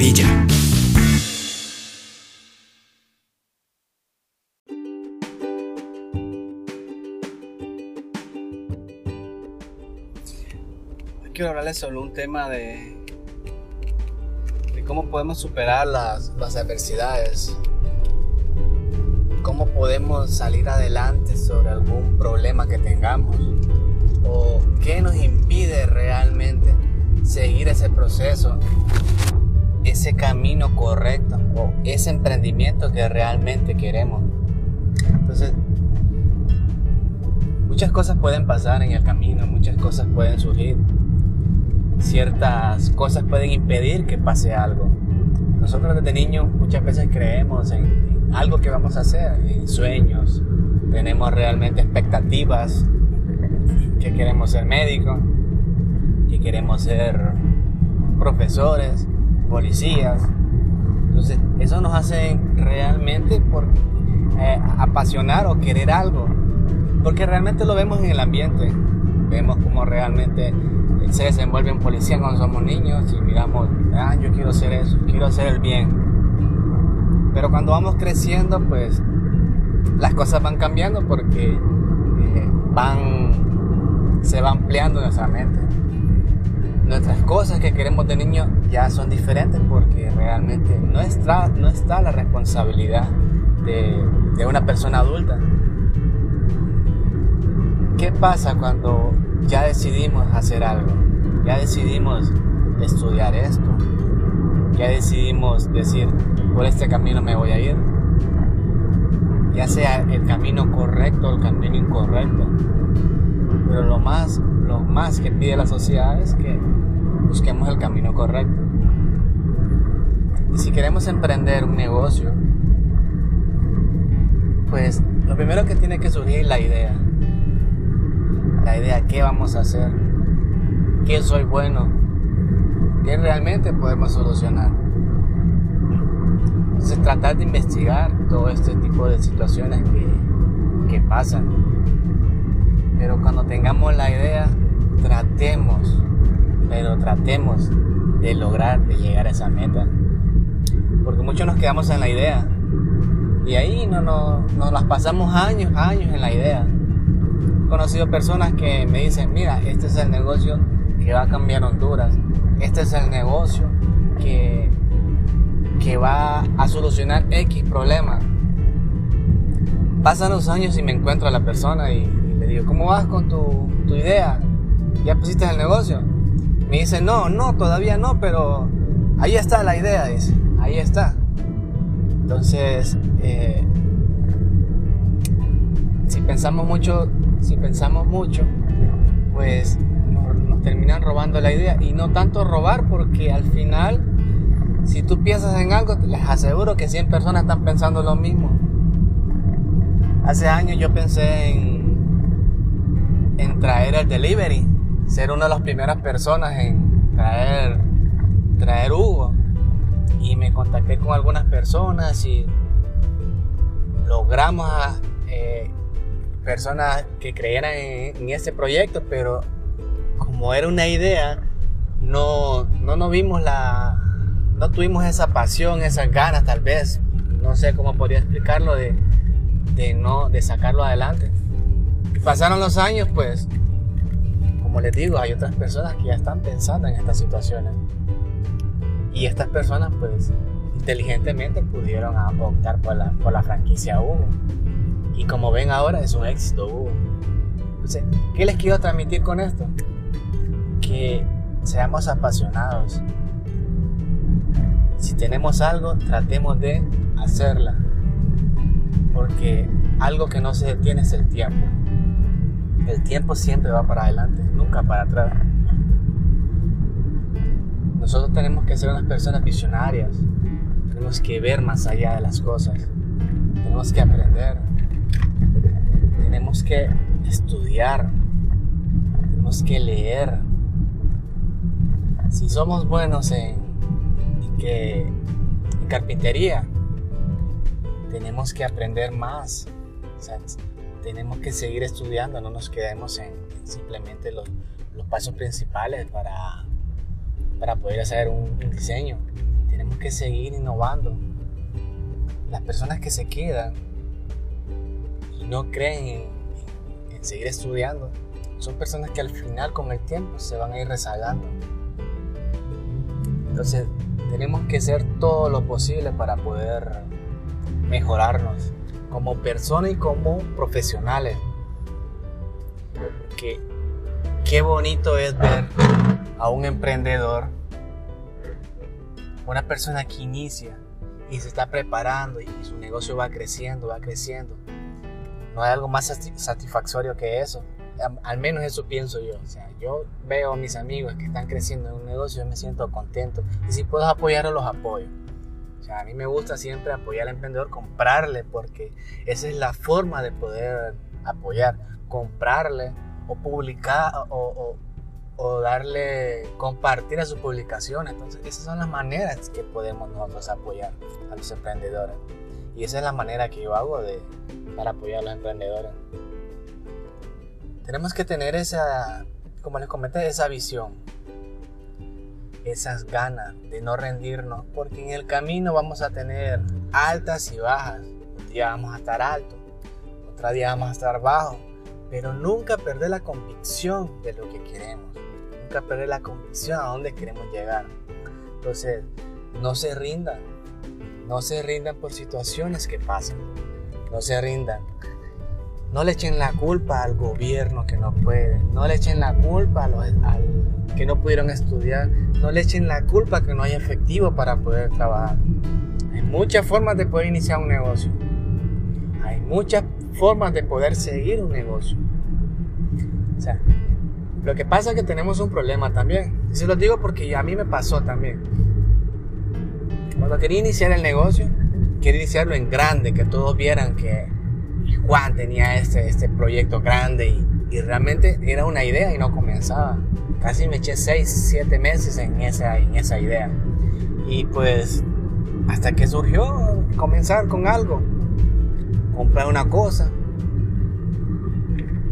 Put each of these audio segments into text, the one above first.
maravilla. quiero hablarles sobre un tema de, de cómo podemos superar las, las adversidades, cómo podemos salir adelante sobre algún problema que tengamos. O qué nos impide realmente seguir ese proceso, ese camino correcto o ese emprendimiento que realmente queremos. Entonces, muchas cosas pueden pasar en el camino, muchas cosas pueden surgir ciertas cosas pueden impedir que pase algo. Nosotros desde niños muchas veces creemos en, algo que vamos a hacer, en sueños, tenemos realmente expectativas, que queremos ser médicos, que queremos ser profesores, policías. Entonces, eso nos hace realmente eh, apasionar o querer algo, porque realmente lo vemos en el ambiente, vemos como realmente se desenvuelve un policía cuando somos niños y miramos, ah, yo quiero hacer eso, quiero hacer el bien. Pero cuando vamos creciendo, pues las cosas van cambiando porque eh, van, se va ampliando nuestra mente. Nuestras cosas que queremos de niño ya son diferentes porque realmente no está, no está la responsabilidad de, de una persona adulta. ¿Qué pasa cuando ya decidimos hacer algo, ya decidimos estudiar esto, ya decidimos decir, por este camino me voy a ir, ya sea el camino correcto o el camino incorrecto. Pero lo más, lo más que pide la sociedad es que busquemos el camino correcto. Y si queremos emprender un negocio, pues lo primero que tiene que surgir es la idea la idea qué vamos a hacer, qué soy bueno, qué realmente podemos solucionar. Entonces tratar de investigar todo este tipo de situaciones que, que pasan. Pero cuando tengamos la idea, tratemos, pero tratemos de lograr, de llegar a esa meta. Porque muchos nos quedamos en la idea. Y ahí no, no, nos las pasamos años, años en la idea conocido personas que me dicen, mira, este es el negocio que va a cambiar Honduras, este es el negocio que, que va a solucionar X problema. Pasan los años y me encuentro a la persona y, ¿cómo vas con tu, idea? ¿Ya pusiste el negocio? Me dice, no, no, todavía no, pero ahí está la idea, dice, ahí está. Entonces, eh, si pensamos mucho si pensamos mucho, pues nos, terminan robando la idea. Y no tanto robar, porque al final, si tú piensas en algo, les aseguro que 100 personas están pensando lo mismo. Hace años yo pensé en, en traer el delivery, ser una de las primeras personas en traer, traer Hugo. Y me contacté con algunas personas y logramos eh, personas que creyeran en, ese proyecto, pero como era una idea, no, no vimos la, no tuvimos esa pasión, esas ganas tal vez, no sé cómo podría explicarlo, de, de no, de sacarlo adelante. Pasaron los años, pues, como les digo, hay otras personas que ya están pensando en estas situaciones. Y estas personas, pues, inteligentemente pudieron optar por la, por la franquicia Hugo. Y como ven ahora es un éxito. Entonces, ¿qué les quiero transmitir con esto? Que seamos apasionados. Si tenemos algo, tratemos de hacerla. Porque algo que no se detiene es el tiempo. El tiempo siempre va para adelante, nunca para atrás. Nosotros tenemos que ser unas personas visionarias. Tenemos que ver más allá de las cosas. Tenemos que aprender tenemos que estudiar, tenemos que leer. Si somos buenos en, carpintería, tenemos que aprender más. Tenemos que seguir estudiando, no nos quedemos en, simplemente los, pasos principales para, para poder hacer un, diseño. Tenemos que seguir innovando. Las personas que se quedan y no creen en, seguir estudiando son personas que al final con el tiempo se van a ir rezagando. Entonces tenemos que hacer todo lo posible para poder mejorarnos como personas y como profesionales. Que qué bonito es ver a un emprendedor, una persona que inicia y se está preparando y su negocio va creciendo, va creciendo. No hay algo más satisfactorio que eso. Al menos eso pienso yo. O sea, yo veo a mis amigos que están creciendo en un negocio y me siento contento. Y si puedo apoyarlos, los apoyo. O sea, a mí me gusta siempre apoyar al emprendedor, comprarle, porque esa es la forma de poder apoyar. Comprarle o publicar o, darle, compartir a sus publicaciones. Entonces, esas son las maneras que podemos nosotros apoyar a los emprendedores. Y esa es la manera que yo hago de, para apoyar a los emprendedores. Tenemos que tener esa, como les comenté, esa visión, esas ganas de no rendirnos, porque en el camino vamos a tener altas y bajas. Un día vamos a estar altos, otro día vamos a estar bajos, pero nunca perder la convicción de lo que queremos, nunca perder la convicción a dónde queremos llegar. Entonces, no se rindan, no se rindan por situaciones que pasan, no se rindan. No le echen la culpa al gobierno que no puede, no le echen la culpa a los que no pudieron estudiar, no le echen la culpa que no hay efectivo para poder trabajar. Hay muchas formas de poder iniciar un negocio. Hay muchas formas de poder seguir un negocio. O sea, lo que pasa es que tenemos un problema también. Y se lo digo porque a mí me pasó también. Cuando quería iniciar el negocio, quería iniciarlo en grande, que todos vieran que Juan tenía este, este proyecto grande y, y realmente era una idea y no comenzaba. Casi me eché 6, 7 meses en esa, en esa idea. Y pues hasta que surgió comenzar con algo comprar una cosa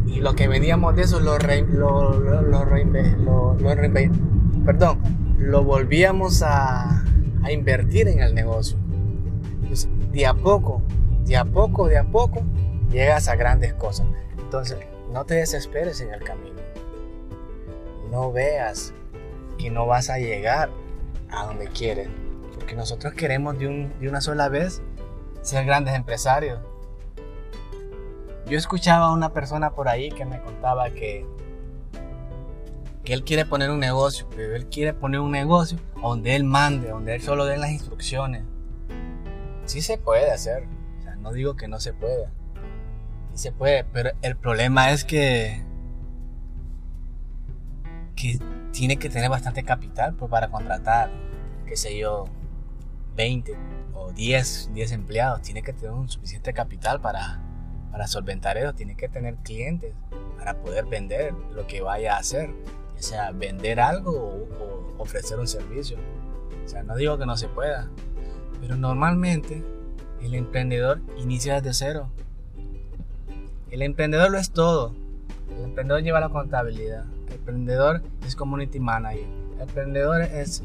y lo que vendíamos de eso lo, lo, lo, perdón, lo volvíamos a, a, invertir en el negocio. Pues, de a poco, de a poco, de a poco, llegas a grandes cosas. Entonces, no te desesperes en el camino. No veas que no vas a llegar a donde quieres. Porque nosotros queremos de, un, de una sola vez ser grandes empresarios yo escuchaba a una persona por ahí que me contaba que, que él quiere poner un negocio, pero él quiere poner un negocio donde él mande, donde él solo dé las instrucciones. Sí se puede hacer, no digo que no se pueda. Se puede, pero el problema es que que tiene que tener bastante capital pues, para contratar, qué sé yo, 20 o 10, 10 empleados. Tiene que tener un suficiente capital para, para solventar eso tiene que tener clientes para poder vender lo que vaya a hacer, o sea, vender algo o, ofrecer un servicio. O sea, no digo que no se pueda, pero normalmente el emprendedor inicia desde cero. El emprendedor lo es todo. El emprendedor lleva la contabilidad. El emprendedor es community manager. El emprendedor es,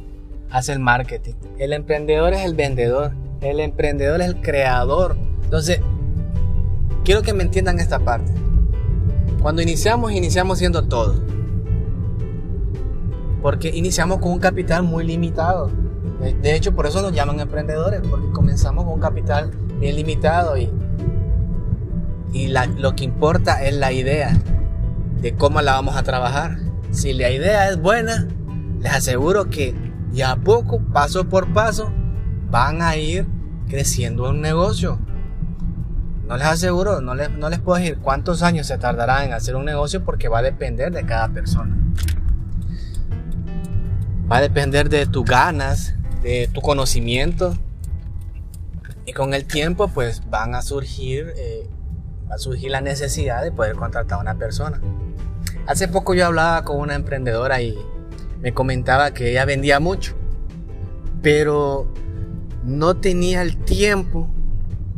hace el marketing. El emprendedor es el vendedor. El emprendedor es el creador. Entonces, Quiero que me entiendan esta parte. Cuando iniciamos, iniciamos siendo todo. Porque iniciamos con un capital muy limitado. De hecho, por eso nos llaman emprendedores, porque comenzamos con un capital bien limitado y, y lo que importa es la idea de cómo la vamos a trabajar. Si la idea es buena, les aseguro que ya a poco, paso por paso, van a ir creciendo un negocio. No les aseguro, no les, no les puedo decir cuántos años se tardará en hacer un negocio porque va a depender de cada persona. Va a depender de tus ganas, de tu conocimiento. Y con el tiempo pues van a surgir, eh, a surgir la necesidad de poder contratar a una persona. Hace poco yo hablaba con una emprendedora y me comentaba que ella vendía mucho, pero no tenía el tiempo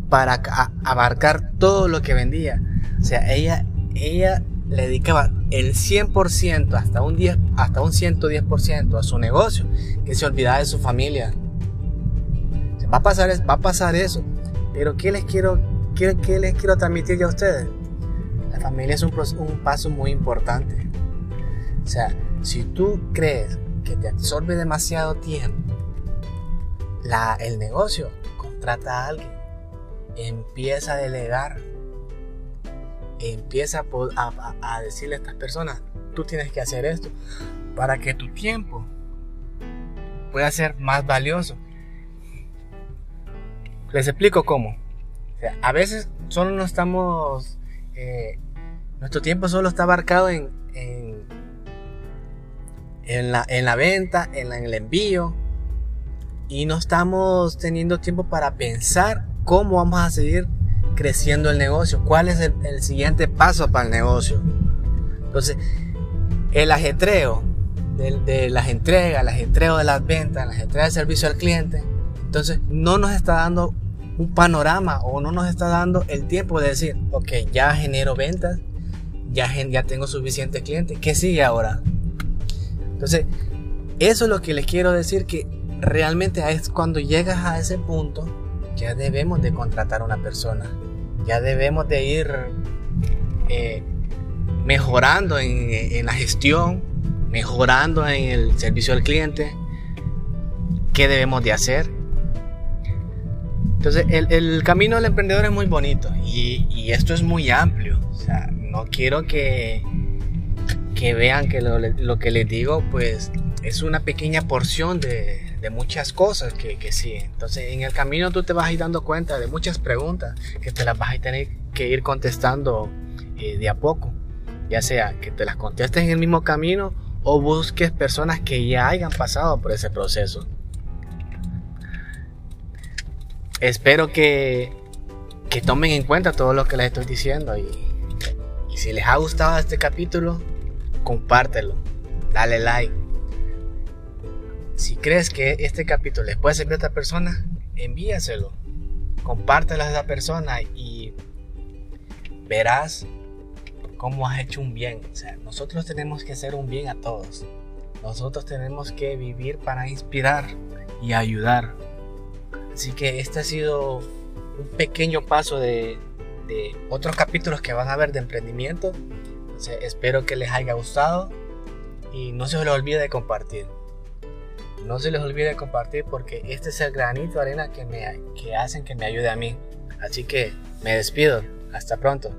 para abarcar todo lo que vendía. O sea, ella, ella le dedicaba el 100% hasta un 10, hasta un 110% a su negocio, que se olvidaba de su familia. va a pasar, va a pasar eso. Pero ¿qué les quiero, qué, les quiero transmitir ya a ustedes? La familia es un, paso muy importante. O sea, si tú crees que te absorbe demasiado tiempo el negocio, contrata a alguien, empieza a delegar, empieza a, a, decirle a estas personas, tú tienes que hacer esto, para que tu tiempo pueda ser más valioso. Les explico cómo. A veces solo no estamos, eh, nuestro tiempo solo está abarcado en, en, la, en la venta, en, en el envío, y no estamos teniendo tiempo para pensar cómo vamos a seguir creciendo el negocio, cuál es el, siguiente paso para el negocio. Entonces, el ajetreo de, las entregas, el ajetreo de las ventas, el ajetreo del servicio al cliente, entonces no nos está dando un panorama o no nos está dando el tiempo de decir, ok, ya genero ventas, ya, ya tengo suficiente cliente, ¿qué sigue ahora? Entonces, eso es lo que les quiero decir, que realmente es cuando llegas a ese punto, ya debemos de contratar a una persona, ya debemos de ir eh, mejorando en, la gestión, mejorando en el servicio al cliente, qué debemos de hacer. Entonces, el, camino del emprendedor es muy bonito y, esto es muy amplio. O sea, no quiero que, vean que lo, que les digo, pues es una pequeña porción de, de muchas cosas que, que sí. Entonces en el camino tú te vas a ir dando cuenta de muchas preguntas que te las vas a tener que ir contestando eh, de a poco. Ya sea que te las contestes en el mismo camino o busques personas que ya hayan pasado por ese proceso. Espero que, que tomen en cuenta todo lo que les estoy diciendo y, y si les ha gustado este capítulo, compártelo, dale like si crees que este capítulo les puede servir a otra persona, envíaselo. Compártelo a esa persona y verás cómo has hecho un bien. O sea, nosotros tenemos que hacer un bien a todos. Nosotros tenemos que vivir para inspirar y ayudar. Así que este ha sido un pequeño paso de, de otros capítulos que van a ver de emprendimiento. Espero que les haya gustado y no se les olvide de compartir. No se les olvide compartir porque este es el granito de arena que, me, que hacen que me ayude a mí. Así que me despido. Hasta pronto.